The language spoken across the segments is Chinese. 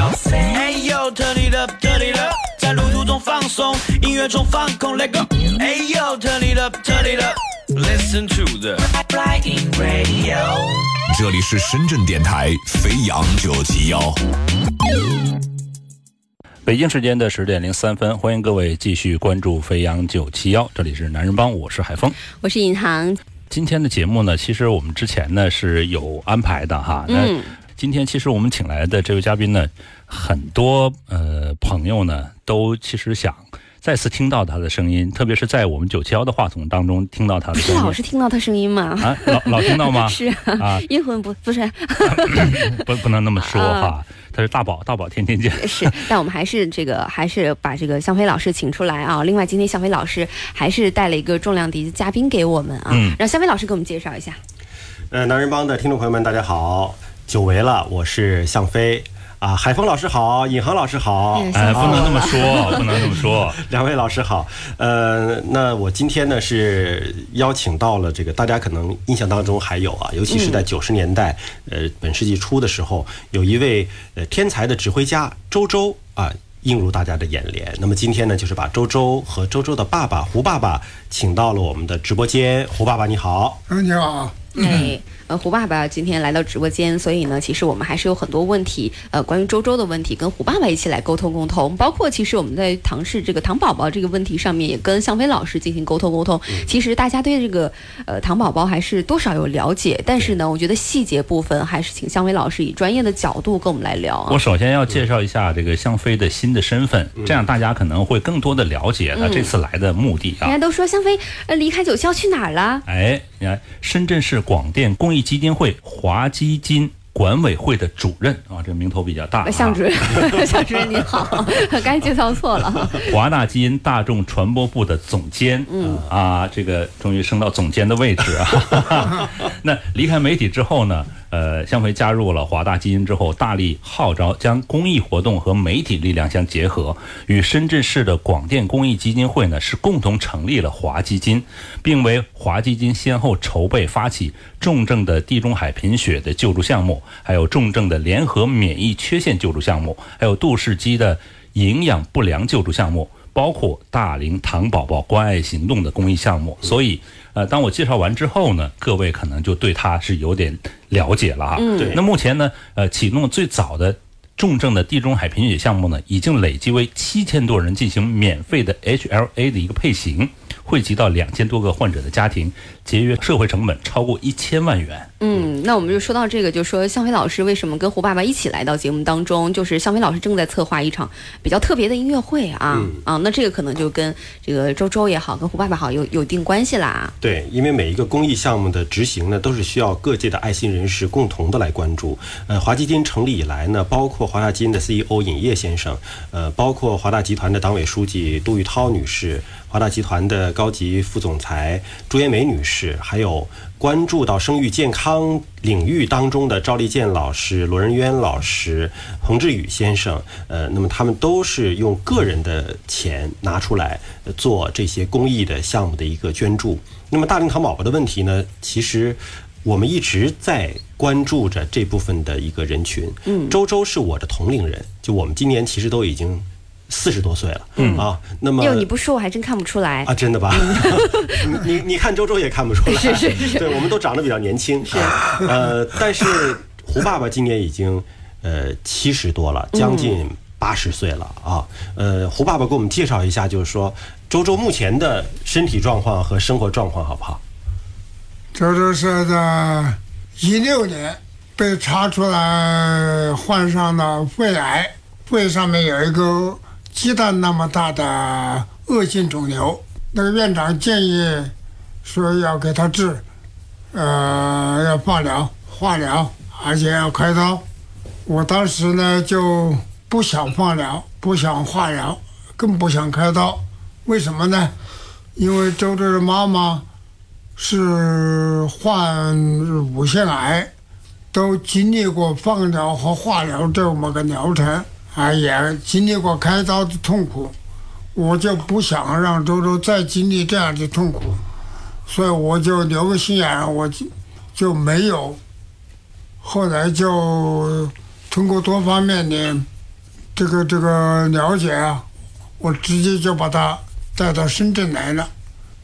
哎呦，turn it up，turn it up，在路途中放松，音乐中放空，Let go。哎呦，turn it up，turn it up，listen to the flying radio。这里是深圳电台飞扬九七幺。北京时间的十点零三分，欢迎各位继续关注飞扬九七幺，这里是男人帮，我是海峰。我是尹航。今天的节目呢，其实我们之前呢是有安排的哈。嗯。今天其实我们请来的这位嘉宾呢，很多呃朋友呢都其实想再次听到他的声音，特别是在我们九七幺的话筒当中听到他的声音。老是听到他声音吗？啊，老老听到吗？是啊，阴魂不不是，不不能那么说哈。他是大宝，大宝天天见。是，但我们还是这个 还是把这个向飞老师请出来啊。另外，今天向飞老师还是带了一个重量级的嘉宾给我们啊，让向飞老师给我们介绍一下。呃，男人帮的听众朋友们，大家好。久违了，我是向飞。啊，海峰老师好，尹航老师好，哎，不能那么说，不能这么说，两位老师好，呃，那我今天呢是邀请到了这个大家可能印象当中还有啊，尤其是在九十年代，呃，本世纪初的时候，有一位呃天才的指挥家周周啊映入大家的眼帘。那么今天呢，就是把周周和周周的爸爸胡爸爸请到了我们的直播间。胡爸爸你好，嗯，你好，哎。呃，胡爸爸今天来到直播间，所以呢，其实我们还是有很多问题，呃，关于周周的问题，跟胡爸爸一起来沟通沟通。包括其实我们在唐氏这个唐宝宝这个问题上面，也跟向飞老师进行沟通沟通。其实大家对这个呃唐宝宝还是多少有了解，但是呢，我觉得细节部分还是请向飞老师以专业的角度跟我们来聊。我首先要介绍一下这个向飞的新的身份，这样大家可能会更多的了解他这次来的目的啊。人家都说向飞呃离开九霄去哪儿了？哎，你看深圳市广电公益基金会。华基金管委会的主任啊，这个名头比较大。向主任，向主任你好，刚才介绍错了。华大基因大众传播部的总监，嗯啊，这个终于升到总监的位置啊。那离开媒体之后呢？呃，向飞加入了华大基因之后，大力号召将公益活动和媒体力量相结合，与深圳市的广电公益基金会呢是共同成立了华基金，并为华基金先后筹备发起重症的地中海贫血的救助项目，还有重症的联合免疫缺陷救助项目，还有杜氏鸡的营养不良救助项目，包括大龄糖宝宝关爱行动的公益项目，所以。呃，当我介绍完之后呢，各位可能就对他是有点了解了啊。对。那目前呢，呃，启动最早的重症的地中海贫血项目呢，已经累计为七千多人进行免费的 HLA 的一个配型，惠及到两千多个患者的家庭。节约社会成本超过一千万元。嗯，那我们就说到这个，就说向飞老师为什么跟胡爸爸一起来到节目当中？就是向飞老师正在策划一场比较特别的音乐会啊啊，那这个可能就跟这个周周也好，跟胡爸爸好有有一定关系啦。对，因为每一个公益项目的执行呢，都是需要各界的爱心人士共同的来关注。呃，华基金成立以来呢，包括华大基金的 CEO 尹烨先生，呃，包括华大集团的党委书记杜玉涛女士。华大集团的高级副总裁朱延梅女士，还有关注到生育健康领域当中的赵立健老师、罗仁渊老师、彭志宇先生，呃，那么他们都是用个人的钱拿出来做这些公益的项目的一个捐助。那么大龄糖宝宝的问题呢？其实我们一直在关注着这部分的一个人群。嗯，周周是我的同龄人，就我们今年其实都已经。四十多岁了，嗯啊，那么哟，你不说我还真看不出来啊，真的吧？你你你看周周也看不出来，是是是，对我们都长得比较年轻，是呃，但是胡爸爸今年已经呃七十多了，将近八十岁了啊，呃，胡爸爸给我们介绍一下，就是说周周目前的身体状况和生活状况好不好？周周是在一六年被查出来患上了肺癌，肺上面有一个。鸡蛋那么大的恶性肿瘤，那个院长建议说要给他治，呃，要放疗、化疗，而且要开刀。我当时呢就不想放疗，不想化疗，更不想开刀。为什么呢？因为周周的妈妈是患乳腺癌，都经历过放疗和化疗这么个疗程。啊，也经历过开刀的痛苦，我就不想让周周再经历这样的痛苦，所以我就留个心眼，我就就没有。后来就通过多方面的这个这个了解啊，我直接就把他带到深圳来了，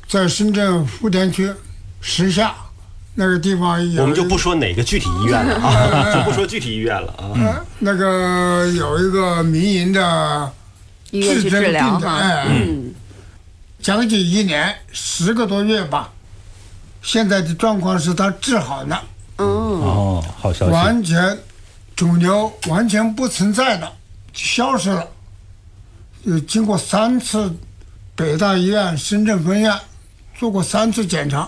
在深圳福田区石下那个地方有我们就不说哪个具体医院了啊，就不说具体医院了啊。呃那个有一个民营的医院去治疗哈，哎嗯，将近一年十个多月吧。现在的状况是他治好了，嗯，哦，好消息。完全肿瘤完全不存在了，消失了。呃，经过三次北大医院深圳分院做过三次检查，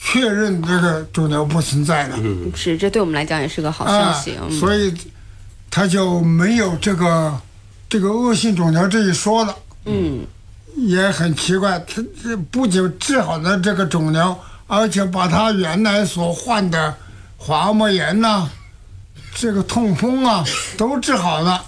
确认这个肿瘤不存在了。嗯是，这对我们来讲也是个好消啊息。啊，所以他就没有这个这个恶性肿瘤这一说了。嗯，也很奇怪，他这不仅治好了这个肿瘤，而且把他原来所患的滑膜炎呐、这个痛风啊 都治好了。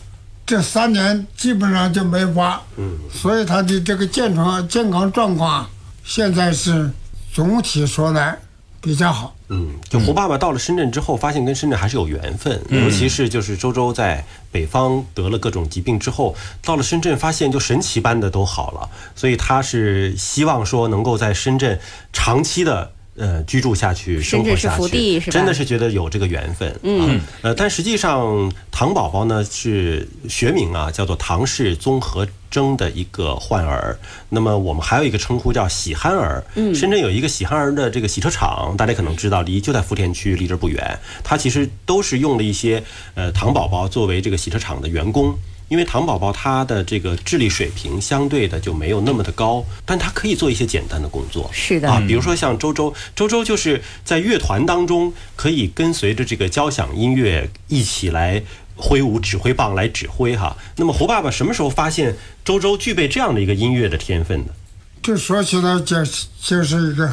这三年基本上就没发，嗯，所以他的这个健康健康状况啊，现在是总体说来比较好。嗯，就胡爸爸到了深圳之后，发现跟深圳还是有缘分，尤其是就是周周在北方得了各种疾病之后，到了深圳发现就神奇般的都好了，所以他是希望说能够在深圳长期的。呃，居住下去，生活下去，是吧真的是觉得有这个缘分。嗯，呃，但实际上唐宝宝呢是学名啊，叫做唐氏综合征的一个患儿。那么我们还有一个称呼叫喜憨儿。嗯，深圳有一个喜憨儿的这个洗车厂，大家可能知道，离就在福田区，离这儿不远。它其实都是用了一些呃唐宝宝作为这个洗车厂的员工。因为糖宝宝他的这个智力水平相对的就没有那么的高，但他可以做一些简单的工作。是的啊，比如说像周周，周周就是在乐团当中可以跟随着这个交响音乐一起来挥舞指挥棒来指挥哈。那么胡爸爸什么时候发现周周具备这样的一个音乐的天分呢？这说起来就是就是一个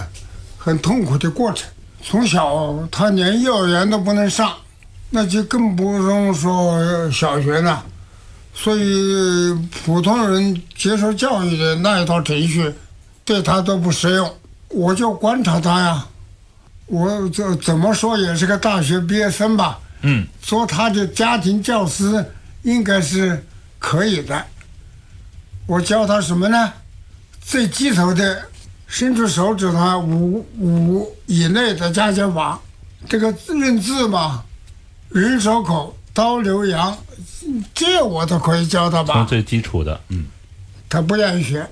很痛苦的过程。从小他连幼儿园都不能上，那就更不用说小学了。所以普通人接受教育的那一套程序，对他都不适用。我就观察他呀，我这怎么说也是个大学毕业生吧。嗯，做他的家庭教师应该是可以的。我教他什么呢？最基础的，伸出手指头五五以内的加减法，这个认字嘛，人手口、刀刘洋，这我都可以教他吧。从最基础的，嗯，他不愿意学，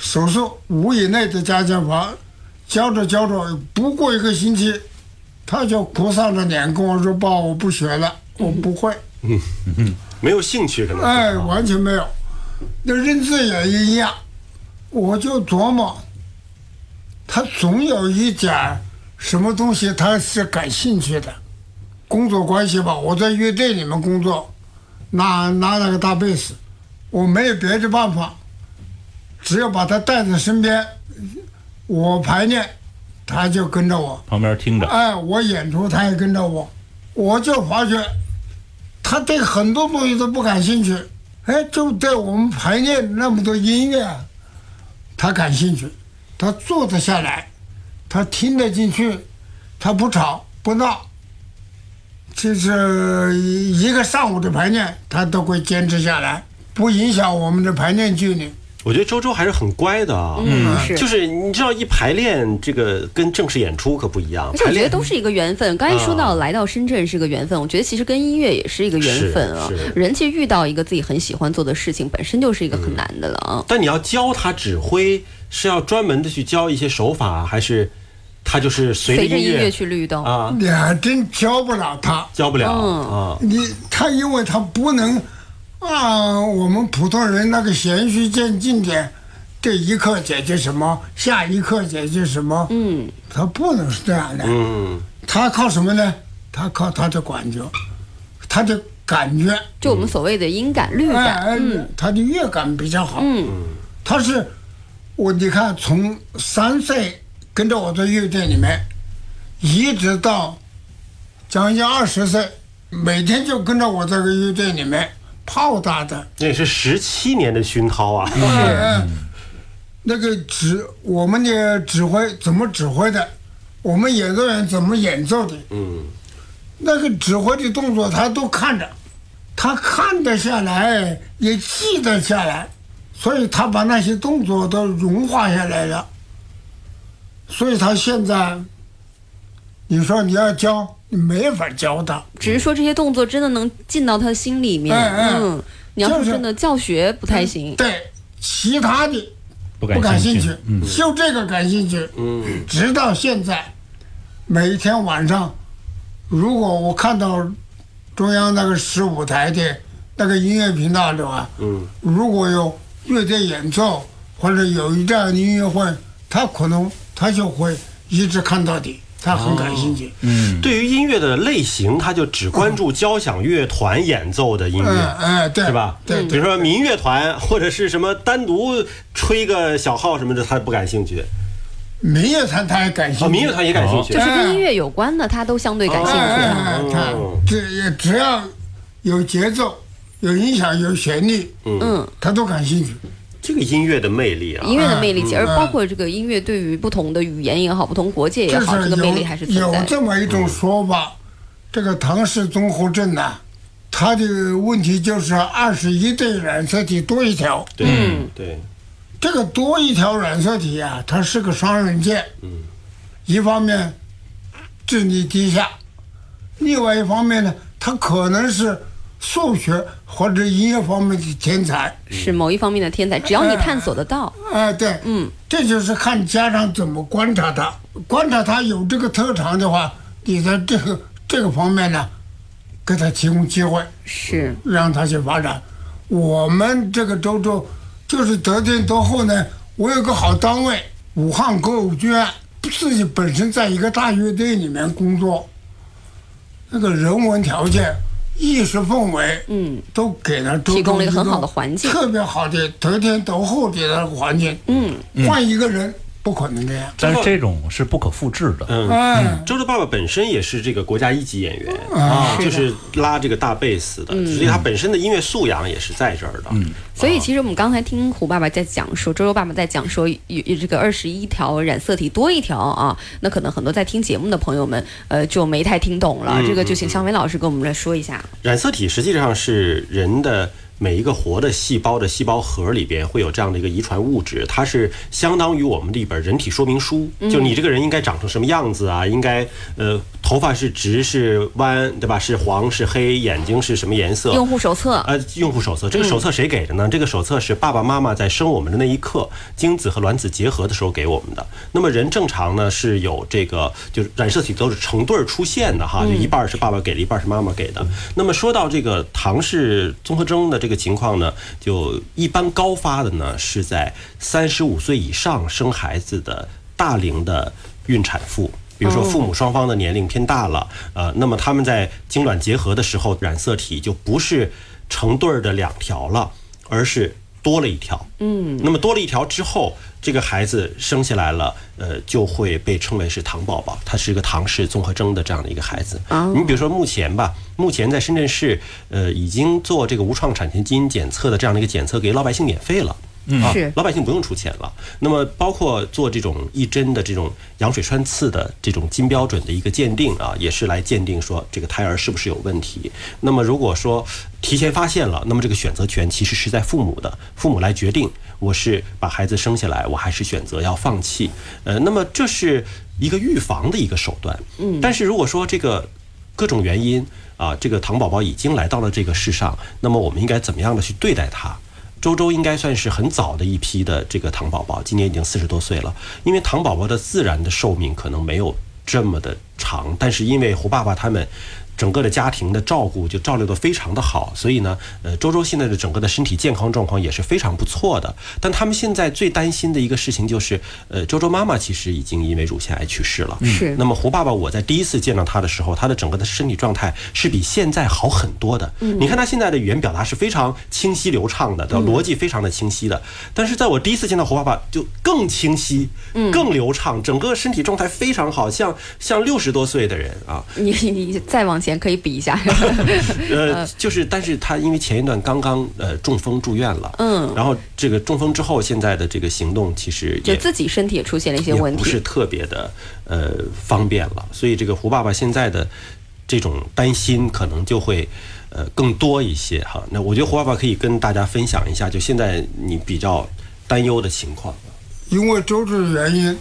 手术五以内的加减法，教着教着，不过一个星期，他就哭丧着脸跟我说：“爸，我不学了，我不会。”嗯没有兴趣可能是。哎，完全没有。那认字也一样，我就琢磨，他总有一点什么东西他是感兴趣的。工作关系吧，我在乐队里面工作，拿拿那个大贝斯，我没有别的办法，只要把他带在身边，我排练，他就跟着我。旁边听着，哎，我演出他也跟着我，我就发觉他对很多东西都不感兴趣，哎，就对我们排练那么多音乐，他感兴趣，他坐得下来，他听得进去，他不吵不闹，就是一个上午的排练，他都会坚持下来，不影响我们的排练距离。我觉得周周还是很乖的啊。嗯是就是你知道，一排练这个跟正式演出可不一样。而且我觉得都是一个缘分。刚才说到来到深圳是个缘分，我觉得其实跟音乐也是一个缘分啊。人其实遇到一个自己很喜欢做的事情，本身就是一个很难的了啊。但你要教他指挥，是要专门的去教一些手法，还是他就是随着音乐乐去律动，啊？你还真教不了他。教不了嗯啊。你他因为他不能啊，我们普通人那个循序渐进的，这一刻解决什么，下一刻解决什么，嗯，他不能是这样的。嗯，他靠什么呢？他靠他的感觉，他的感觉，就我们所谓的音感、律哎感，哎嗯，他的乐感比较好。嗯，他是我你看，从三岁跟着我在乐队里面，一直到将近二十岁，每天就跟着我这个乐队里面泡打的。那也是十七年的熏陶啊。哎，那个指我们的指挥怎么指挥的，我们演奏员怎么演奏的，嗯，那个指挥的动作他都看着，他看得下来，也记得下来，所以他把那些动作都融化下来了。所以他现在，你说你要教，你没法教他。只是说这些动作真的能进到他心里面。哎哎嗯，你要就是说真的教学不太行。对，其他的不不感兴趣，嗯，就这个感兴趣。嗯，直到现在，每天晚上，如果我看到中央那个十五台的那个音乐频道的话，嗯，如果有乐队演奏或者有一这样的音乐会，他可能他就会一直看到底，他很感兴趣。嗯，对于音乐的类型，他就只关注交响乐团演奏的音嗯乐。哎，对，是吧？对比如说民乐团或者是什么单独吹个小号什么的，他不感兴趣。民乐团他也感兴趣。哦，民乐团也感兴趣就。是跟音乐有关的，他都相对感兴趣哎啊。哎，他哦这也只要有节奏、有音响、有旋律，嗯，他都感兴趣。这个音乐的魅力啊，音乐的魅力，嗯而包括这个音乐对于不同的语言也好，不同国界也好，这个魅力还是存有有。这么一种说法，这个唐氏综合症呐、它的问题就是二十一对染色体多一条。对嗯对，这个多一条染色体啊，它是个双刃剑。嗯，一方面智力低下，另外一方面呢，它可能是数学或者音乐方面的天才。是某一方面的天才，只要你探索得到，哎，对，嗯，这就是看家长怎么观察他，观察他有这个特长的话，你在这个这个方面呢，给他提供机会，是。让他去发展。我们这个周周就是得天独厚呢，我有个好单位，武汉歌舞剧院，自己本身在一个大乐队里面工作，那个人文条件、意识氛围，嗯，都给了周周提供了一个很好的环境。特别好的得天独厚的环境。嗯，换一个人不可能这样。但是这种是不可复制的。嗯。哎，周周爸爸本身也是这个国家一级演员啊啊，就是拉这个大贝斯的，所以他本身的音乐素养也是在这儿的。嗯，所以其实我们刚才听胡爸爸在讲说，周周爸爸在讲说有有这个二十一条染色体多一条啊，那可能很多在听节目的朋友们，呃，就没太听懂了。嗯这个就请向伟老师跟我们来说一下。染色体实际上是人的每一个活的细胞的细胞核里边会有这样的一个遗传物质，它是相当于我们的一本人体说明书，就你这个人应该长成什么样子啊，应该呃头发是直是弯，对吧？是黄是黑，眼睛是什么颜色？用户手册，呃，用户手册，这个手册谁给的呢？这个手册是爸爸妈妈在生我们的那一刻，精子和卵子结合的时候给我们的。那么人正常呢是有这个，就是染色体都是成对儿出现的哈，就一半儿是爸爸给的，一半儿是妈妈给的。那么说到这个唐氏综合征的这个情况呢，就一般高发的呢是在三十五岁以上生孩子的大龄的孕产妇。比如说父母双方的年龄偏大了，呃，那么他们在精卵结合的时候，染色体就不是成对儿的两条了，而是多了一条。嗯，那么多了一条之后，这个孩子生下来了，呃，就会被称为是唐宝宝，他是一个唐氏综合征的这样的一个孩子。你比如说目前吧，目前在深圳市，呃，已经做这个无创产前基因检测的这样的一个检测，给老百姓免费了。啊是，老百姓不用出钱了。那么包括做这种一针的这种羊水穿刺的这种金标准的一个鉴定啊，也是来鉴定说这个胎儿是不是有问题。那么如果说提前发现了，那么这个选择权其实是在父母的，父母来决定我是把孩子生下来，我还是选择要放弃。呃，那么这是一个预防的一个手段。嗯，但是如果说这个各种原因啊，这个糖宝宝已经来到了这个世上，那么我们应该怎么样的去对待他？周周应该算是很早的一批的这个糖宝宝，今年已经四十多岁了。因为糖宝宝的自然的寿命可能没有这么的长，但是因为胡爸爸他们整个的家庭的照顾就照料得非常的好，所以呢，呃，周周现在的整个的身体健康状况也是非常不错的。但他们现在最担心的一个事情就是，呃，周周妈妈其实已经因为乳腺癌去世了。是那么胡爸爸，我在第一次见到他的时候，他的整个的身体状态是比现在好很多的。嗯你看他现在的语言表达是非常清晰流畅的，的逻辑非常的清晰的。但是在我第一次见到胡爸爸，就更清晰、更流畅，整个身体状态非常好，像像六十多岁的人啊。你你再往前可以比一下。呃，就是，但是他因为前一段刚刚呃中风住院了，嗯然后这个中风之后，现在的这个行动其实也就自己身体也出现了一些问题不是。特别的呃方便了，所以这个胡爸爸现在的这种担心可能就会呃更多一些哈。那我觉得胡爸爸可以跟大家分享一下，就现在你比较担忧的情况。因为周志的原因，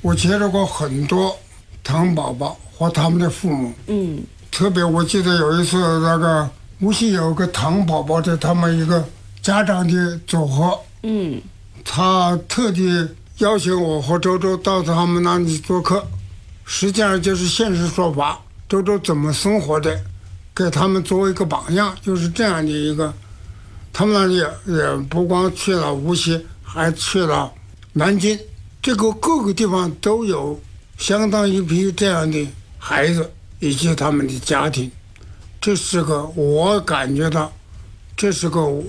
我接触过很多糖宝宝和他们的父母。嗯特别我记得有一次，那个无锡有个糖宝宝的他们一个家长的组合，嗯他特地邀请我和周周到他们那里做客，实际上就是现实说法，周周怎么生活的，给他们作为一个榜样，就是这样的一个。他们那里也不光去了无锡，还去了南京，这个各个地方都有相当一批这样的孩子以及他们的家庭，这是个我感觉到，这是个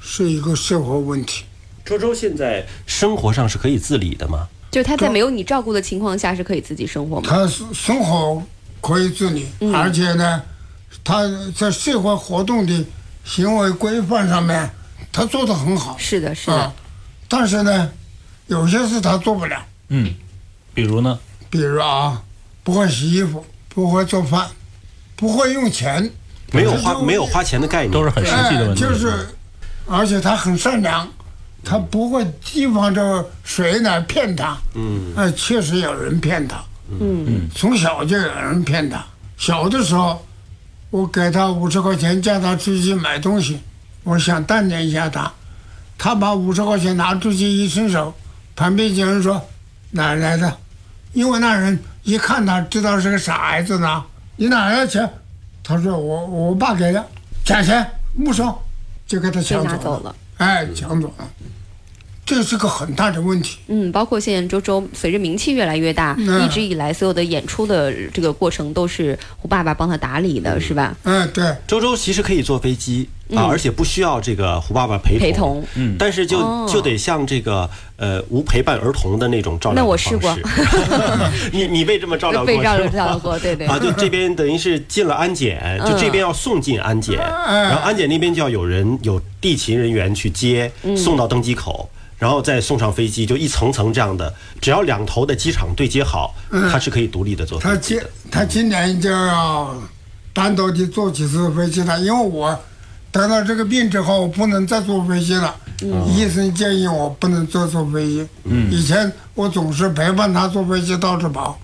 是一个社会问题。周周现在生活上是可以自理的吗？就是他在没有你照顾的情况下是可以自己生活吗？他生生活可以自理，而且呢，他在社会活动的行为规范上面，他做得很好。是的，是的啊，，但是呢，有些事他做不了，嗯，比如呢？比如啊，不会洗衣服，不会做饭，不会用钱，没有花没有花钱的概念，都是很实际的问题。哎就是，而且他很善良，他不会提防着谁来骗他。嗯哎，确实有人骗他。嗯从小就有人骗他。小的时候，我给他五十块钱，叫他出去买东西，我想锻炼一下他。他把五十块钱拿出去一伸手，旁边有人说哪儿来的？因为那人一看他知道是个傻孩子呢。你哪来的钱？他说我我爸给的，假钱没收，就给他抢走了。哎，抢走了，这是个很大的问题。嗯，包括现在周周随着名气越来越大，嗯。一直以来所有的演出的这个过程都是胡爸爸帮他打理的，是吧？嗯，对，周周其实可以坐飞机啊，而且不需要这个胡爸爸陪同。陪同嗯，但是就、哦。就得像这个呃无陪伴儿童的那种照料的那我试过。式。你你被这么照料过被照料过，对对。啊，就这边等于是进了安检，就这边要送进安检，然后安检那边就要有人有地勤人员去接，送到登机口，然后再送上飞机，就一层层这样的。只要两头的机场对接好，它是可以独立的坐他今飞机的。他今年就要单独的坐几次飞机了，因为我得了这个病之后，我不能再坐飞机了。医生建议我不能再坐飞机。以前我总是陪伴他坐飞机到处跑，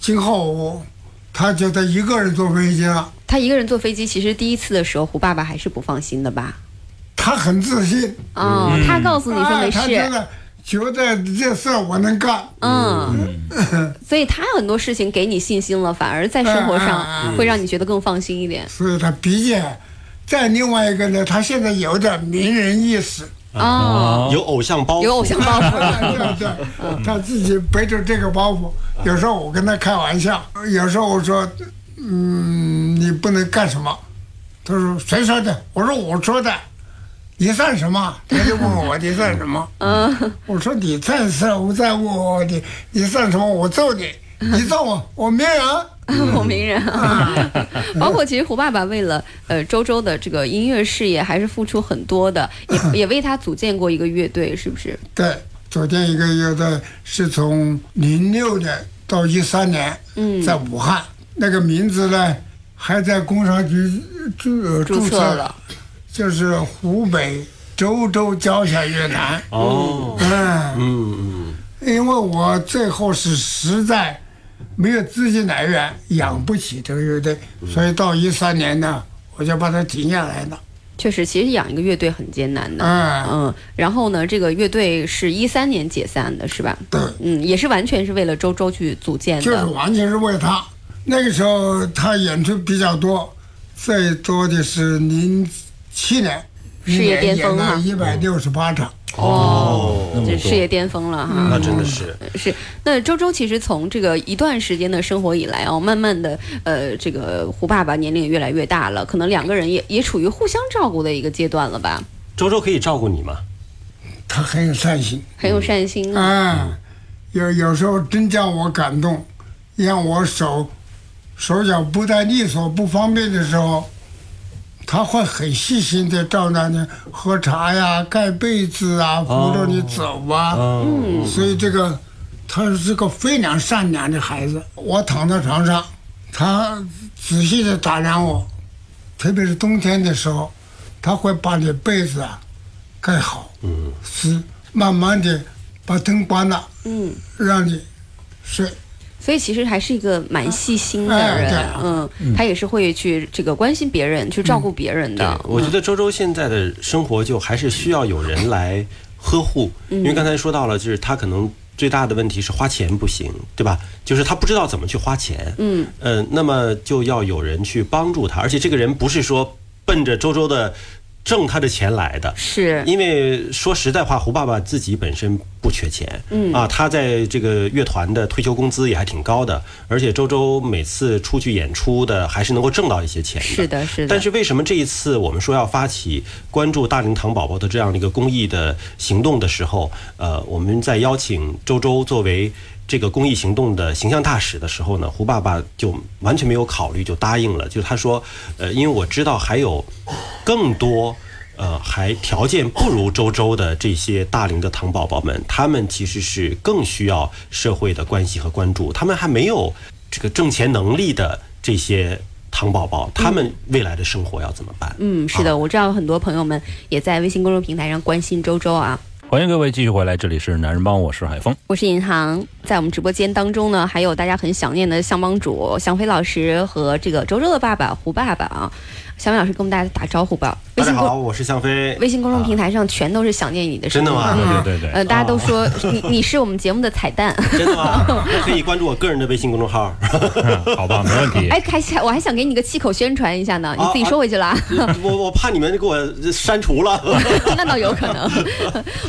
今后我他就得一个人坐飞机了。他一个人坐飞机，其实第一次的时候，胡爸爸还是不放心的吧？他很自信，哦，他告诉你说哎没事，他觉得觉得这事儿我能干。嗯，所以他很多事情给你信心了，反而在生活上嗯会让你觉得更放心一点。所以他毕竟，再另外一个呢，他现在有点名人意识。哦，有偶像包袱，有偶像包袱 了。对对，他自己背着这个包袱，有时候我跟他开玩笑，有时候我说，嗯，你不能干什么？他说谁说的？我说我说的。你算什么？他就问我 你算什么？嗯，我说你再算，我再问我你你算什么？我揍你！你揍我，我名人。我名人啊，包括其实胡爸爸为了呃周周的这个音乐事业，还是付出很多的，也也为他组建过一个乐队，是不是？对，组建一个乐队是从零六年到一三年，嗯在武汉，那个名字呢还在工商局注呃注册册了，就是湖北周周交响乐团。哦，嗯，嗯嗯，因为我最后是实在没有资金来源，养不起这个乐队，所以到一三年呢，我就把它停下来了。确实，其实养一个乐队很艰难的。嗯，嗯，然后呢，这个乐队是一三年解散的，是吧？对，嗯，也是完全是为了周周去组建的就是。完全是为他。那个时候他演出比较多，最多的是零七年，事业巅峰哈一百六十八场。哦，这事业巅峰了哈。那真的是，是，那周周其实从这个一段时间的生活以来哦，慢慢的，呃，这个胡爸爸年龄也越来越大了，可能两个人也也处于互相照顾的一个阶段了吧，周周可以照顾你吗？他很有善心很有善心啊。啊，有有时候真叫我感动，让我手手脚不太利索、不方便的时候，他会很细心的照料你喝茶呀、盖被子啊、扶着你走啊。嗯，所以这个他是个非常善良的孩子。我躺在床上，他仔细的打量我，特别是冬天的时候，他会把你被子啊盖好，嗯，是慢慢的把灯关了，嗯，让你睡。所以其实还是一个蛮细心的人，嗯，他也是会去这个关心别人，去照顾别人的。，我觉得周周现在的生活就还是需要有人来呵护，因为刚才说到了，就是他可能最大的问题是花钱不行，对吧？就是他不知道怎么去花钱，嗯，呃，那么就要有人去帮助他，而且这个人不是说奔着周周的挣他的钱来的，是，因为说实在话，胡爸爸自己本身不缺钱，嗯啊，他在这个乐团的退休工资也还挺高的，而且周周每次出去演出的还是能够挣到一些钱的。是的，是的。但是为什么这一次我们说要发起关注大龄糖宝宝的这样的一个公益的行动的时候，呃，我们在邀请周周作为这个公益行动的形象大使的时候呢，胡爸爸就完全没有考虑就答应了，就他说，呃，因为我知道还有更多。呃，还条件不如周周的这些大龄的糖宝宝们，他们其实是更需要社会的关系和关注，他们还没有这个挣钱能力的这些糖宝宝，他们未来的生活要怎么办？嗯，是的，我知道很多朋友们也在微信公众平台上关心周周啊。欢迎各位继续回来，这里是男人帮，我是海峰。我是银行，在我们直播间当中呢，还有大家很想念的向帮主向飞老师和这个周周的爸爸胡爸爸啊。向飞老师跟我们大家打招呼吧。微信大家好，我是向飞。微信公众平台上全都是想念你的声音，真的吗嗯对对对呃，大家都说 你你是我们节目的彩蛋。真的吗？可以关注我个人的微信公众号。好吧，没问题。哎，还想我还想给你个气口宣传一下呢，你自己说回去啦。我我怕你们给我删除了。那倒有可能。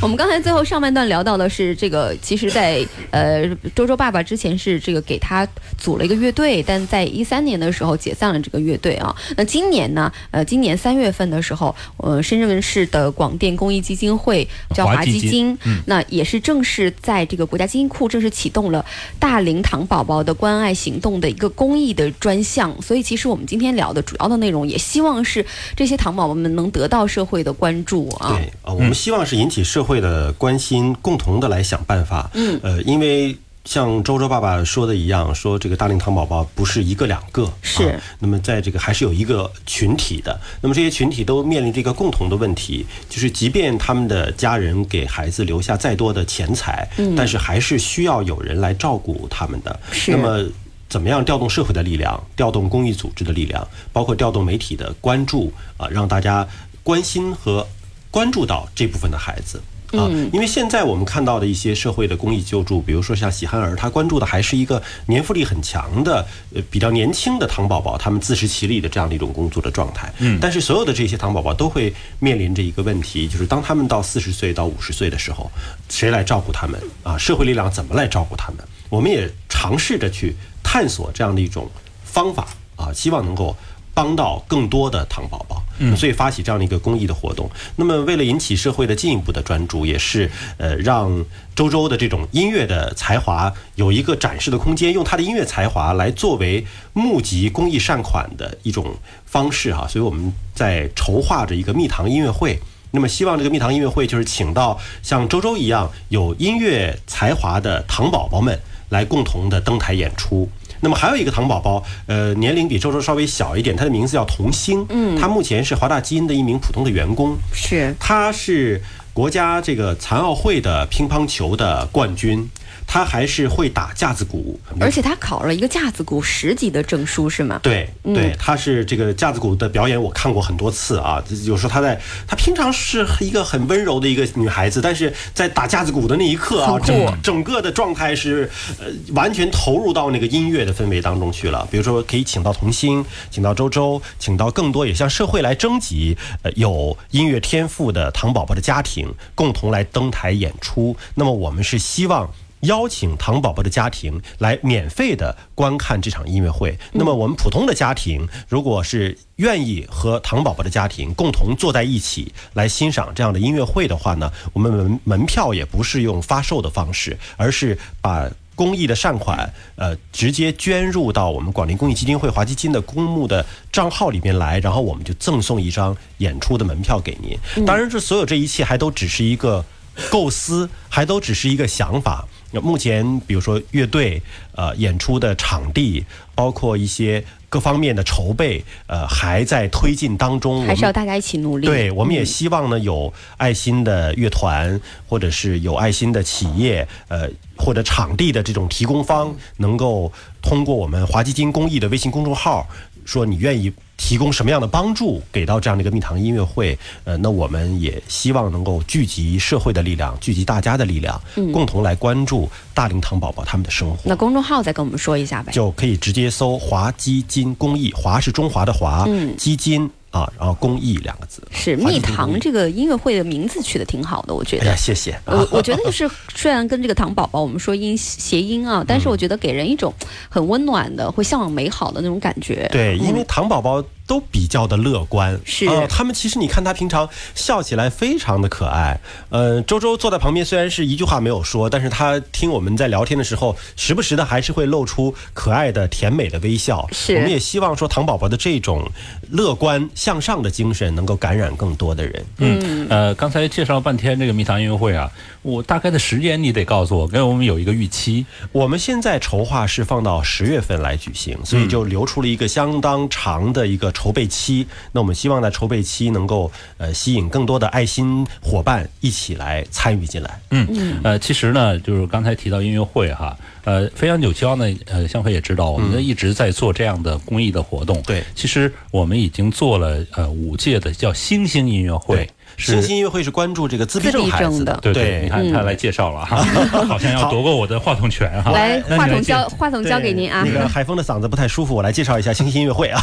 我们刚才最后上半段聊到的是这个，其实在，呃周周爸爸之前是这个给他组了一个乐队，但在一三年的时候解散了这个乐队啊。那今年呢，呃，今年三月份的时候，呃，深圳市的广电公益基金会叫华华基金基金，那也是正式在这个国家基金库正式启动了大龄糖宝宝的关爱行动的一个公益的专项。所以，其实我们今天聊的主要的内容，也希望是这些糖宝宝们能得到社会的关注啊。对啊，我们希望是引起社会的关心，共同的来想办法。嗯，呃，因为。像周周爸爸说的一样，说这个大龄糖宝宝不是一个两个，是啊。那么在这个还是有一个群体的，那么这些群体都面临这个共同的问题，就是即便他们的家人给孩子留下再多的钱财，嗯但是还是需要有人来照顾他们的。是那么。怎么样调动社会的力量，调动公益组织的力量，包括调动媒体的关注啊，让大家关心和关注到这部分的孩子。啊，因为现在我们看到的一些社会的公益救助，比如说像喜憨儿，他关注的还是一个年富力很强的、呃比较年轻的糖宝宝，他们自食其力的这样的一种工作的状态。嗯，但是所有的这些糖宝宝都会面临着一个问题，就是当他们到四十岁到五十岁的时候，谁来照顾他们？啊，社会力量怎么来照顾他们？我们也尝试着去探索这样的一种方法啊，希望能够。帮到更多的糖宝宝，嗯，所以发起这样的一个公益的活动。那么，为了引起社会的进一步的专注，也是呃让周周的这种音乐的才华有一个展示的空间，用他的音乐才华来作为募集公益善款的一种方式哈、所以我们在筹划着一个蜜糖音乐会。那么，希望这个蜜糖音乐会就是请到像周周一样有音乐才华的糖宝宝们来共同的登台演出。那么还有一个糖宝宝，呃，年龄比周周稍微小一点，他的名字叫童星，嗯，他目前是华大基因的一名普通的员工，是。他是国家这个残奥会的乒乓球的冠军，他还是会打架子鼓，而且他考了一个架子鼓十级的证书，是吗？对对，她是这个架子鼓的表演，我看过很多次啊。有时候她在，她平常是一个很温柔的一个女孩子，但是在打架子鼓的那一刻啊，整整个的状态是呃完全投入到那个音乐的氛围当中去了。比如说，可以请到童星，请到周周，请到更多也向社会来征集呃有音乐天赋的糖宝宝的家庭，共同来登台演出。那么我们是希望。邀请糖宝宝的家庭来免费的观看这场音乐会。那么我们普通的家庭，如果是愿意和糖宝宝的家庭共同坐在一起来欣赏这样的音乐会的话呢，我们门门票也不是用发售的方式，而是把。公益的善款，呃，直接捐入到我们广陵公益基金会华基金的公募的账号里面来，然后我们就赠送一张演出的门票给您。当然，这所有这一切还都只是一个构思，还都只是一个想法。那目前，比如说乐队，呃，演出的场地，包括一些各方面的筹备，呃，还在推进当中。还是要大家一起努力。对，我们也希望呢，有爱心的乐团，或者是有爱心的企业，呃，或者场地的这种提供方，能够通过我们华基金公益的微信公众号，说你愿意。提供什么样的帮助给到这样的一个蜜糖音乐会？呃，那我们也希望能够聚集社会的力量，聚集大家的力量，共同来关注大龄糖宝宝他们的生活。那公众号再跟我们说一下呗，就可以直接搜“华基金公益”，华是中华的华，基金。啊，然后公益两个字是蜜糖这个音乐会的名字取得挺好的，我觉得。哎呀，谢谢。我我觉得就是 虽然跟这个糖宝宝我们说音谐音啊，但是我觉得给人一种很温暖的、会向往美好的那种感觉。对，因为糖宝宝都比较的乐观，是啊，他们其实你看他平常笑起来非常的可爱。呃，周周坐在旁边，虽然是一句话没有说，但是他听我们在聊天的时候，时不时的还是会露出可爱的、甜美的微笑。是，我们也希望说糖宝宝的这种乐观。向上的精神能够感染更多的人。嗯，呃，刚才介绍了半天这个蜜糖音乐会啊，我大概的时间你得告诉我，给我们有一个预期。我们现在筹划是放到十月份来举行，所以就留出了一个相当长的一个筹备期。那我们希望在筹备期能够呃吸引更多的爱心伙伴一起来参与进来。嗯嗯，呃，其实呢，就是刚才提到音乐会哈。呃，飞扬九霄呢，呃，香飞也知道，我们一直在做这样的公益的活动。对，其实我们已经做了呃五届的叫星星音乐会。星星音乐会是关注这个自闭症孩子的，对对，你看他来介绍了哈，好像要夺过我的话筒权哈。来，话筒交话筒交给您啊。那个海峰的嗓子不太舒服，我来介绍一下星星音乐会啊。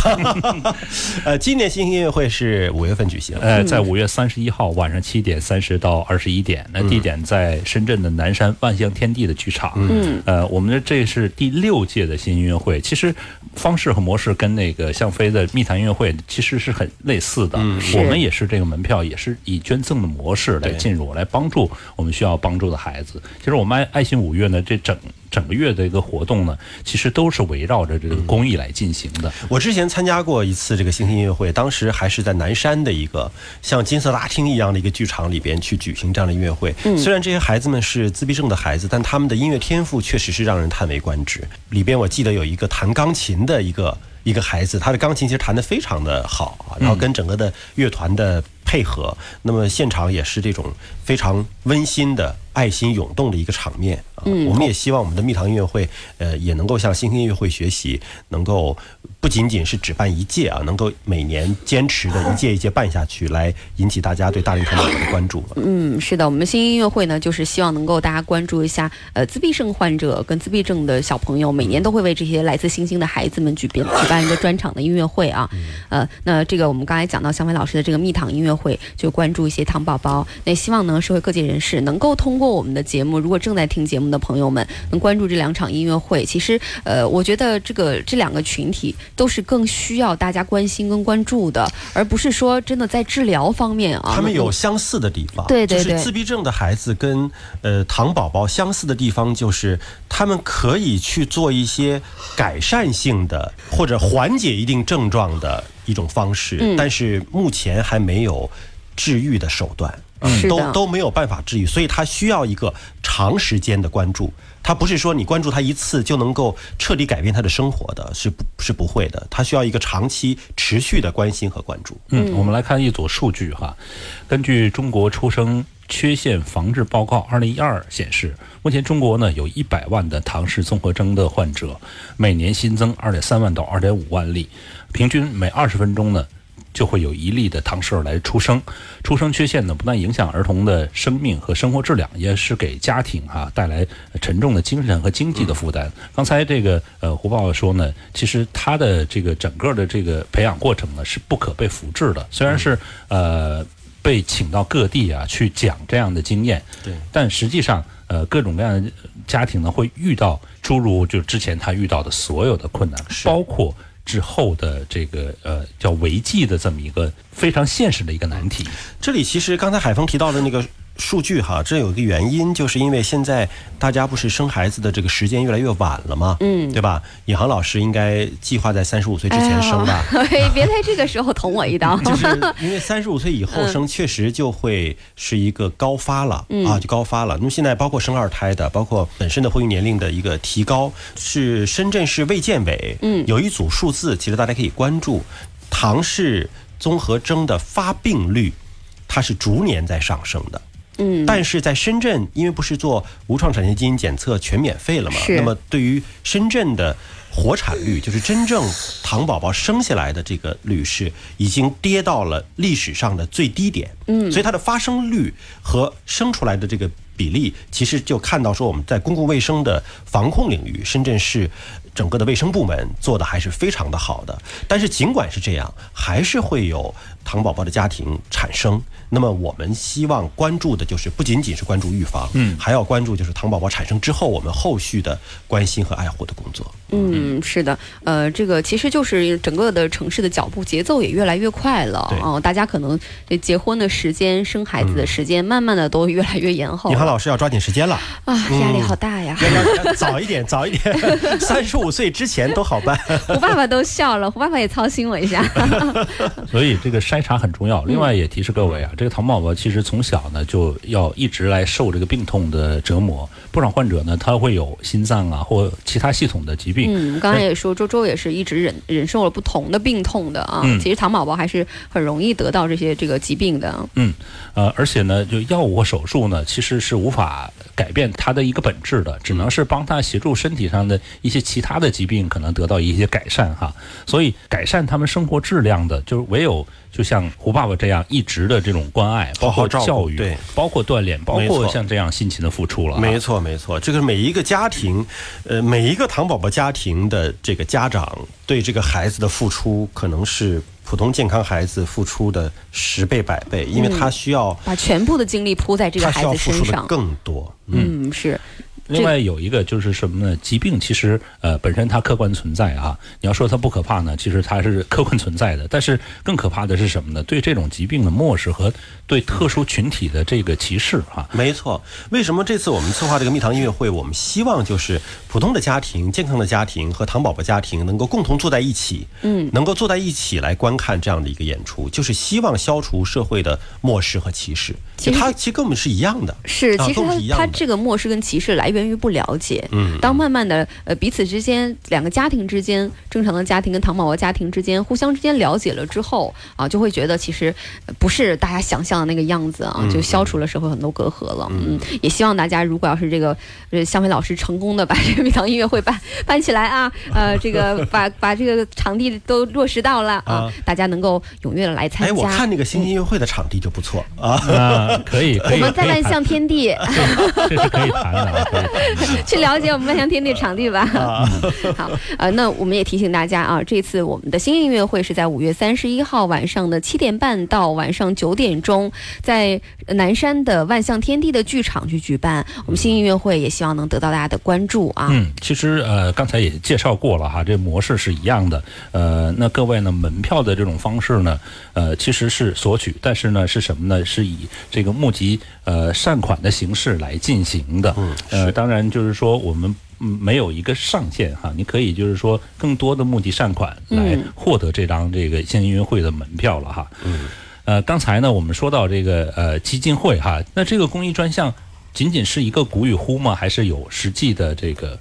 呃，今年星星音乐会是五月份举行，呃，在五月三十一号晚上七点三十到二十一点，那地点在深圳的南山万象天地的剧场。嗯，呃，我们的这是第六届的新音乐会，其实方式和模式跟那个向飞的密谈音乐会其实是很类似的。嗯，我们也是这个门票也是。以捐赠的模式来进入，来帮助我们需要帮助的孩子。其实我们爱爱心五月呢，这整整个月的一个活动呢，其实都是围绕着这个公益来进行的。我之前参加过一次这个星星音乐会，当时还是在南山的一个像金色大厅一样的一个剧场里边去举行这样的音乐会。虽然这些孩子们是自闭症的孩子，但他们的音乐天赋确实是让人叹为观止。里边我记得有一个弹钢琴的一个一个孩子，他的钢琴其实弹得非常的好啊，然后跟整个的乐团的。配合，那么现场也是这种非常温馨的。爱心涌动的一个场面啊！我们也希望我们的蜜糖音乐会，呃，也能够向星星音乐会学习，能够不仅仅是只办一届啊，能够每年坚持的一届一届办下去，来引起大家对大龄团宝宝的关注。嗯，是的，我们星星音乐会呢，就是希望能够大家关注一下，呃，自闭症患者跟自闭症的小朋友，每年都会为这些来自星星的孩子们举办举办一个专场的音乐会啊。呃，那这个我们刚才讲到香飞老师的这个蜜糖音乐会，就关注一些糖宝宝。那希望呢，社会各界人士能够通过。我们的节目，如果正在听节目的朋友们能关注这两场音乐会，其实，呃，我觉得这个这两个群体都是更需要大家关心跟关注的，而不是说真的在治疗方面啊。他们有相似的地方，对对对。就是自闭症的孩子跟呃糖宝宝相似的地方，就是他们可以去做一些改善性的或者缓解一定症状的一种方式，但是目前还没有治愈的手段。嗯都都没有办法治愈，所以他需要一个长时间的关注。他不是说你关注他一次就能够彻底改变他的生活的，是不是不会的。他需要一个长期持续的关心和关注。嗯，我们来看一组数据哈。根据中国出生缺陷防治报告二零一二显示，目前中国呢有一百万的唐氏综合征的患者，每年新增二点三万到二点五万例，平均每二十分钟呢。就会有一例的唐氏儿来出生，出生缺陷呢，不但影响儿童的生命和生活质量，也是给家庭哈带来沉重的精神和经济的负担。刚才这个呃胡爸爸说呢，其实他的这个整个的这个培养过程呢是不可被复制的。虽然是呃被请到各地啊去讲这样的经验，对，但实际上呃各种各样的家庭呢会遇到诸如就之前他遇到的所有的困难，包括。之后的这个呃叫违纪的这么一个非常现实的一个难题。这里其实刚才海峰提到的那个数据哈，这有一个原因，就是因为现在大家不是生孩子的这个时间越来越晚了嘛，嗯，对吧？尹航老师应该计划在三十五岁之前生吧？哎，别在这个时候捅我一刀。就是因为三十五岁以后生，确实就会是一个高发了啊，就高发了。那么现在包括生二胎的，包括本身的婚育年龄的一个提高，是深圳市卫健委嗯有一组数字，其实大家可以关注，唐氏综合征的发病率，它是逐年在上升的。嗯，但是在深圳，因为不是做无创产前基因检测全免费了嘛，那么对于深圳的活产率，就是真正糖宝宝生下来的这个率是已经跌到了历史上的最低点。嗯，所以它的发生率和生出来的这个比例，其实就看到说我们在公共卫生的防控领域，深圳市整个的卫生部门做的还是非常的好的。但是尽管是这样，还是会有糖宝宝的家庭产生。那么我们希望关注的就是不仅仅是关注预防，嗯，还要关注就是糖宝宝产生之后我们后续的关心和爱护的工作。嗯，是的，呃，这个其实就是整个的城市的脚步节奏也越来越快了哦，大家可能结婚的时间、生孩子的时间，慢慢的都越来越延后。你和老师要抓紧时间了啊，压力好大呀！要早一点，早一点，三十五岁之前都好办。胡爸爸都笑了，胡爸爸也操心我一下。所以这个筛查很重要。另外也提示各位啊。这个糖宝宝其实从小呢就要一直来受这个病痛的折磨，不少患者呢他会有心脏啊或其他系统的疾病。嗯，刚才也说周周也是一直忍忍受了不同的病痛的啊。其实糖宝宝还是很容易得到这些这个疾病的。嗯，呃，而且呢，就药物和手术呢，其实是无法改变他的一个本质的，只能是帮他协助身体上的一些其他的疾病可能得到一些改善哈。所以改善他们生活质量的，就是唯有。就像胡爸爸这样一直的这种关爱，包括教育，对，包括锻炼，包括像这样辛勤的付出了。没错，没错，这个每一个家庭，呃，每一个糖宝宝家庭的这个家长对这个孩子的付出，可能是普通健康孩子付出的十倍百倍，因为他需要把全部的精力扑在这个孩子身上，更多。嗯，是。另外有一个就是什么呢？疾病其实呃本身它客观存在啊，你要说它不可怕呢，其实它是客观存在的。但是更可怕的是什么呢？对这种疾病的漠视和对特殊群体的这个歧视啊。没错，为什么这次我们策划这个蜜糖音乐会，我们希望就是普通的家庭、健康的家庭和糖宝宝家庭能够共同坐在一起，嗯，能够坐在一起来观看这样的一个演出，就是希望消除社会的漠视和歧视。其实它其实跟我们是一样的，是其实它它这个漠视跟歧视来源。源于不了解，嗯，当慢慢的呃彼此之间两个家庭之间正常的家庭跟唐宝宝家庭之间互相之间了解了之后啊，就会觉得其实不是大家想象的那个样子啊，就消除了社会很多隔阂了。嗯，也希望大家如果要是这个呃向飞老师成功的把这个蜜糖音乐会办办起来啊，呃这个 把把这个场地都落实到了啊，大家能够踊跃的来参加。哎，我看那个新音乐会的场地就不错啊，可以，我们在万象天地，这是可以谈的。去了解我们万象天地场地吧。好，呃，那我们也提醒大家啊，这次我们的新音乐会是在五月三十一号晚上的七点半到晚上九点钟，在南山的万象天地的剧场去举办。我们新音乐会也希望能得到大家的关注啊。嗯，其实呃，刚才也介绍过了哈，这模式是一样的。呃，那各位呢，门票的这种方式呢，呃，其实是索取，但是呢，是什么呢？是以这个募集呃善款的形式来进行的。嗯，呃，当然就。是说，我们没有一个上限哈，你可以就是说，更多的募集善款来获得这张这个县音乐会的门票了哈。嗯。呃，刚才呢，我们说到这个呃基金会哈，那这个公益专项仅仅是一个鼓与呼吗？还是有实际的这个？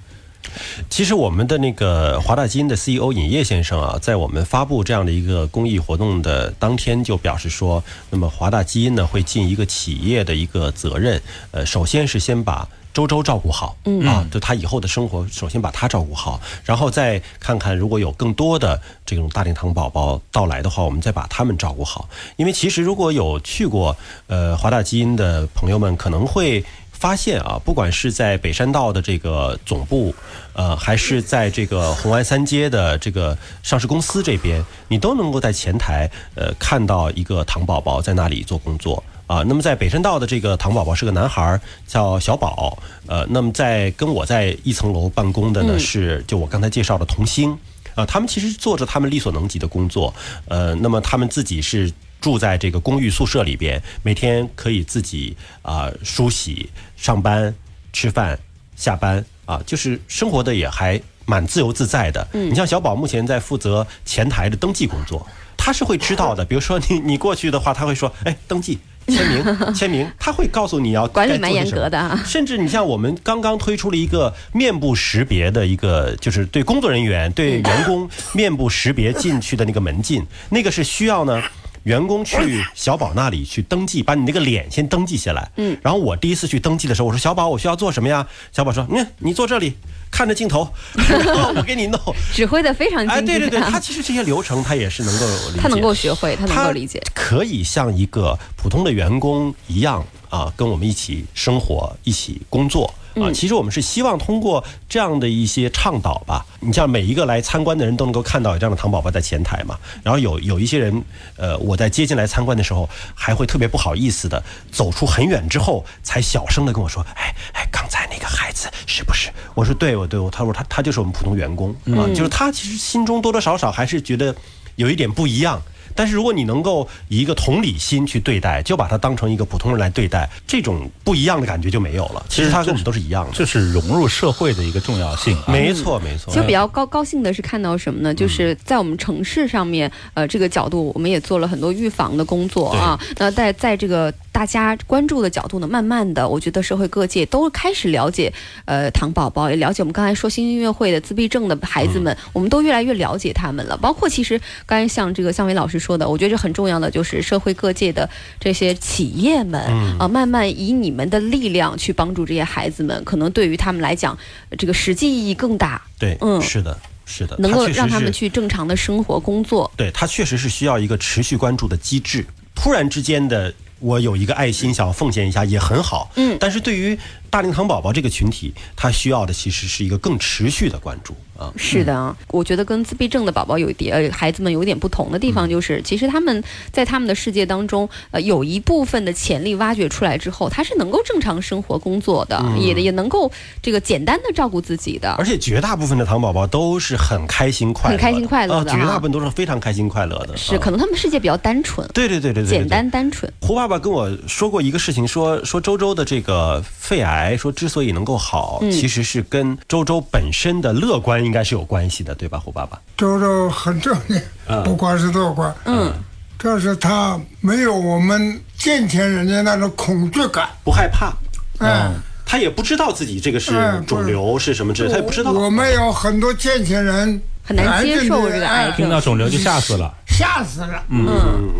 其实我们的那个华大基因的 CEO 尹烨先生啊，在我们发布这样的一个公益活动的当天就表示说，那么华大基因呢会尽一个企业的一个责任，呃，首先是先把。周周照顾好，啊，就他以后的生活，首先把他照顾好，然后再看看如果有更多的这种大龄糖宝宝到来的话，我们再把他们照顾好。因为其实如果有去过呃华大基因的朋友们，可能会发现啊，不管是在北山道的这个总部，呃，还是在这个红安三街的这个上市公司这边，你都能够在前台呃看到一个糖宝宝在那里做工作。啊，那么在北山道的这个糖宝宝是个男孩，叫小宝。呃，那么在跟我在一层楼办公的呢是就我刚才介绍的童星。啊，他们其实做着他们力所能及的工作。呃，那么他们自己是住在这个公寓宿舍里边，每天可以自己啊、梳洗、上班、吃饭、下班啊，就是生活的也还蛮自由自在的。你像小宝目前在负责前台的登记工作，他是会知道的。比如说你你过去的话，他会说，哎，登记。签名，签名，他会告诉你要管理蛮严格的啊甚至你像我们刚刚推出了一个面部识别的一个，就是对工作人员、对员工面部识别进去的那个门禁，那个是需要呢。员工去小宝那里去登记，把你那个脸先登记下来。嗯，然后我第一次去登记的时候，我说小宝，我需要做什么呀？小宝说，嗯，你坐这里，看着镜头，然 后我给你弄。指挥的非常精哎，准、对对对，啊他其实这些流程他也是能够理解，他能够学会，他能够理解。可以像一个普通的员工一样啊，跟我们一起生活，一起工作。嗯啊，其实我们是希望通过这样的一些倡导吧，你像每一个来参观的人都能够看到有这样的糖宝宝在前台嘛。然后有有一些人，呃，我在接进来参观的时候，还会特别不好意思的走出很远之后，才小声的跟我说：“哎哎，刚才那个孩子是不是？”我说：“对，我对我。”他说：“他他就是我们普通员工啊，就是他其实心中多多少少还是觉得有一点不一样。”但是如果你能够以一个同理心去对待，就把他当成一个普通人来对待，这种不一样的感觉就没有了。其实他跟我们都是一样的。这是融入社会的一个重要性啊。没错，没错其。实比较高高兴的是看到什么呢？就是在我们城市上面，呃，这个角度我们也做了很多预防的工作啊。那在在这个大家关注的角度呢，慢慢的，我觉得社会各界都开始了解，呃，糖宝宝也了解我们刚才说新音乐会的自闭症的孩子们，我们都越来越了解他们了。包括其实刚才像这个向伟老师说的，我觉得这很重要的就是社会各界的这些企业们啊、慢慢以你们的力量去帮助这些孩子们，可能对于他们来讲，这个实际意义更大。对，嗯是的，是的，能够让他们去正常的生活工作。对，他确实是需要一个持续关注的机制。突然之间的，我有一个爱心想要奉献一下也很好，嗯但是对于大龄糖宝宝这个群体，他需要的其实是一个更持续的关注啊。是的啊，我觉得跟自闭症的宝宝有一点，呃，孩子们有一点不同的地嗯方，就是、其实他们在他们的世界当中，呃，有一部分的潜力挖掘出来之后，他是能够正常生活工作的，也也能够这个简单的照顾自己的嗯而。且绝大部分的糖宝宝都是很开心快乐的，很开心快乐的啊，绝大部分都是非常开心快乐的。是，啊可能他们世界比较单纯，对对对对对，对简。单单纯。胡爸爸跟我说过一个事情，说说周周的这个肺癌，说之所以能够好，嗯其实是跟周周本身的乐观应该是有关系的，对吧，胡爸爸？周周很正面，不光是乐观，嗯，这是他没有我们健全人家那种恐惧感，不害怕，嗯。他也不知道自己这个是肿瘤是什么之类，他也不知道。我们有很多健全人很难接受这个癌症听到肿瘤就吓死了。吓死了。嗯，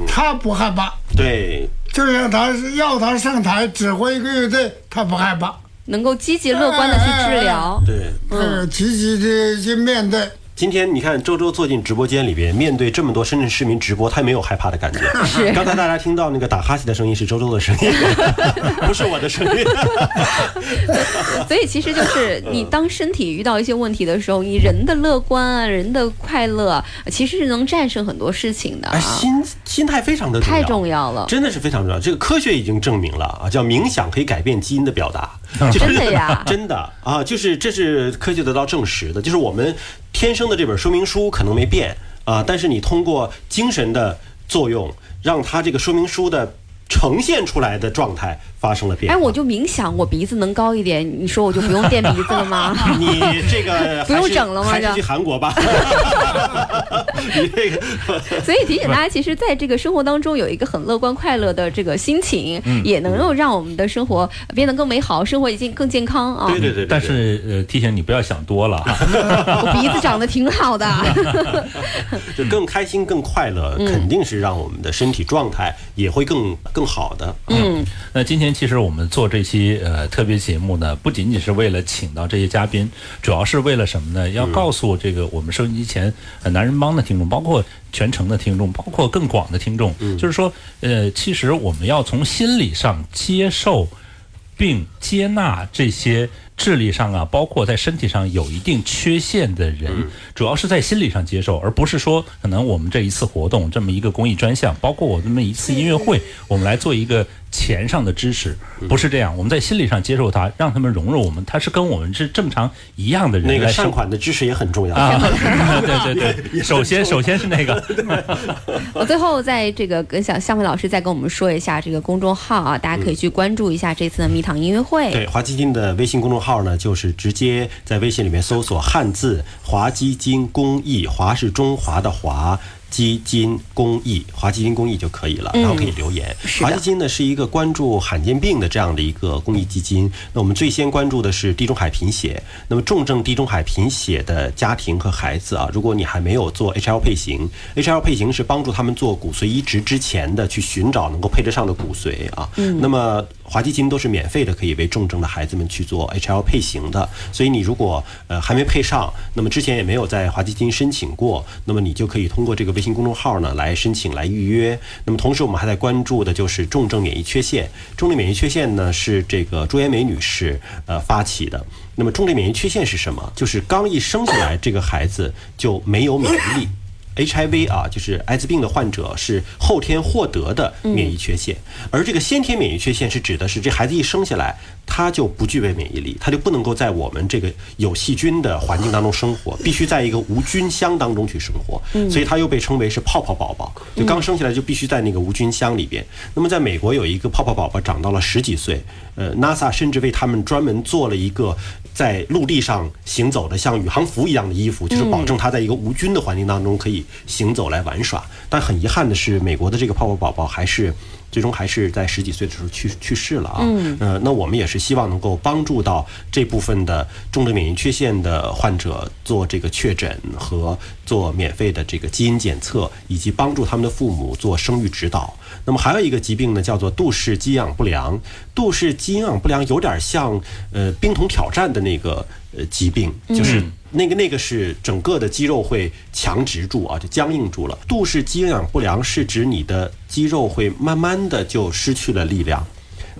他不害怕，对，就像他是要他上台指挥一个乐队，他不害怕，能够积极乐观的去治疗。对。嗯，积极的去面对。今天你看周周坐进直播间里边，面对这么多深圳市民直播，他也没有害怕的感觉。是刚才大家听到那个打哈欠的声音是周周的声音，不是我的声音。所以其实就是你当身体遇到一些问题的时候，你人的乐观啊，人的快乐啊，其实是能战胜很多事情的心心态非常的重要太重要了。真的是非常重要。这个科学已经证明了啊，叫冥想可以改变基因的表达。就是真的呀真的啊，就是这是科学得到证实的，就是我们天生的这本说明书可能没变啊，但是你通过精神的作用，让它这个说明书的呈现出来的状态发生了变化哎，我就冥想，我鼻子能高一点，你说我就不用垫鼻子了吗？你这个 不用整了吗这还是去韩国吧。你这个所以提醒大家，其实在这个生活当中有一个很乐观快乐的这个心情，嗯也能够让我们的生活变得更美好，生活已经更健康啊。对对对对，但是呃，提醒你不要想多了哈。我鼻子长得挺好的。就更开心、更快乐，嗯肯定是让我们的身体状态也会更更好的。嗯，那今天其实我们做这期呃特别节目呢，不仅仅是为了请到这些嘉宾，主要是为了什么呢？要告诉这个我们收音机前呃男人帮的听众，包括全程的听众，包括更广的听众，就是说呃，其实我们要从心理上接受并接纳这些智力上啊，包括在身体上有一定缺陷的人，主要是在心理上接受，而不是说可能我们这一次活动这么一个公益专项，包括我这么一次音乐会，我们来做一个。钱上的支持不是这样，我们在心理上接受他，让他们融入我们，他是跟我们是正常一样的人。那个善款的支持也很重要啊！对对对，首先首先是那个。我最后在这个跟向向飞老师再跟我们说一下这个公众号啊，大家可以去关注一下这次的蜜糖音乐会。对，华基金的微信公众号呢，就是直接在微信里面搜索汉字“华基金公益”，华是中华的华。基金公益，华基金公益就可以了，然后可以留言。华基金呢是一个关注罕见病的这样的一个公益基金。那我们最先关注的是地中海贫血。那么重症地中海贫血的家庭和孩子啊，如果你还没有做 HL 配型，HL 配型是帮助他们做骨髓移植之前的去寻找能够配得上的骨髓啊。那么华基金都是免费的，可以为重症的孩子们去做 HL 配型的。所以你如果呃还没配上，那么之前也没有在华基金申请过，那么你就可以通过这个微信公众号呢来申请来预约。那么同时我们还在关注的就是重症免疫缺陷。重症免疫缺陷呢是这个朱延梅女士呃发起的。那么重症免疫缺陷是什么？就是刚一生下来这个孩子就没有免疫力。HIV 啊，就是艾滋病的患者是后天获得的免疫缺陷，而这个先天免疫缺陷是指的是这孩子一生下来他就不具备免疫力，他就不能够在我们这个有细菌的环境当中生活，必须在一个无菌箱当中去生活，所以他又被称为是泡泡宝宝，就刚生下来就必须在那个无菌箱里边。那么在美国有一个泡泡宝宝长到了十几岁，呃，NASA 甚至为他们专门做了一个。在陆地上行走的像宇航服一样的衣服，就是保证他在一个无菌的环境当中可以行走来玩耍。但很遗憾的是，美国的这个泡泡宝宝还是最终还是在十几岁的时候去去世了啊。呃，那我们也是希望能够帮助到这部分的重症免疫缺陷的患者做这个确诊和做免费的这个基因检测，以及帮助他们的父母做生育指导。那么还有一个疾病呢，叫做杜氏肌养不良。杜氏肌养不良有点像呃冰桶挑战的那个呃疾病，就是那个那个是整个的肌肉会强直住啊，就僵硬住了。杜氏肌营养不良是指你的肌肉会慢慢的就失去了力量。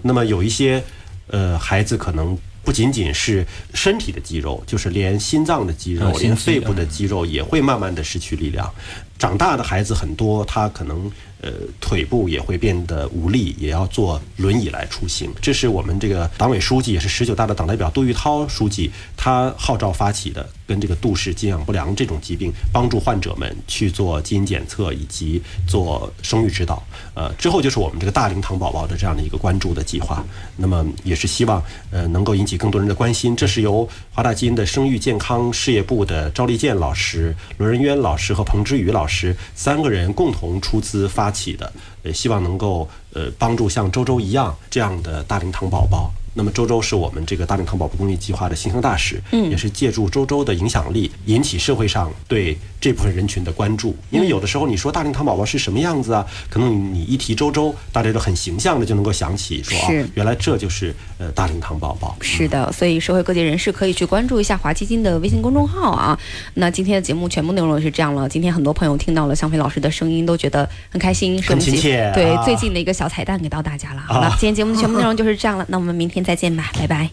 那么有一些呃孩子可能不仅仅是身体的肌肉，就是连心脏的肌肉、连肺部的肌肉也会慢慢的失去力量。长大的孩子很多，他可能。呃，腿部也会变得无力，也要坐轮椅来出行。这是我们这个党委书记，也是十九大的党代表杜玉涛书记，他号召发起的，跟这个杜氏肌养不良这种疾病，帮助患者们去做基因检测以及做生育指导。呃，之后就是我们这个大龄糖宝宝的这样的一个关注的计划。那么也是希望呃能够引起更多人的关心。这是由华大基因的生育健康事业部的赵立健老师、罗仁渊老师和彭之宇老是三个人共同出资发。起的，呃，希望能够呃帮助像周周一样这样的大龄糖宝宝。那么周周是我们这个大龄糖宝宝公益计划的形象大使，嗯，也是借助周周的影响力，引起社会上对这部分人群的关注。因为有的时候你说大龄糖宝宝是什么样子啊？可能你一提周周，大家都很形象的就能够想起，说啊，原来这就是呃大龄糖宝宝。是的，所以社会各界人士可以去关注一下华基金的微信公众号啊。那今天的节目全部内容是这样了。今天很多朋友听到了向飞老师的声音，都觉得很开心，很亲切。对，最近的一个小彩蛋给到大家了。好了，今天节目的全部内容就是这样了。那我们明天。再见吧，拜拜。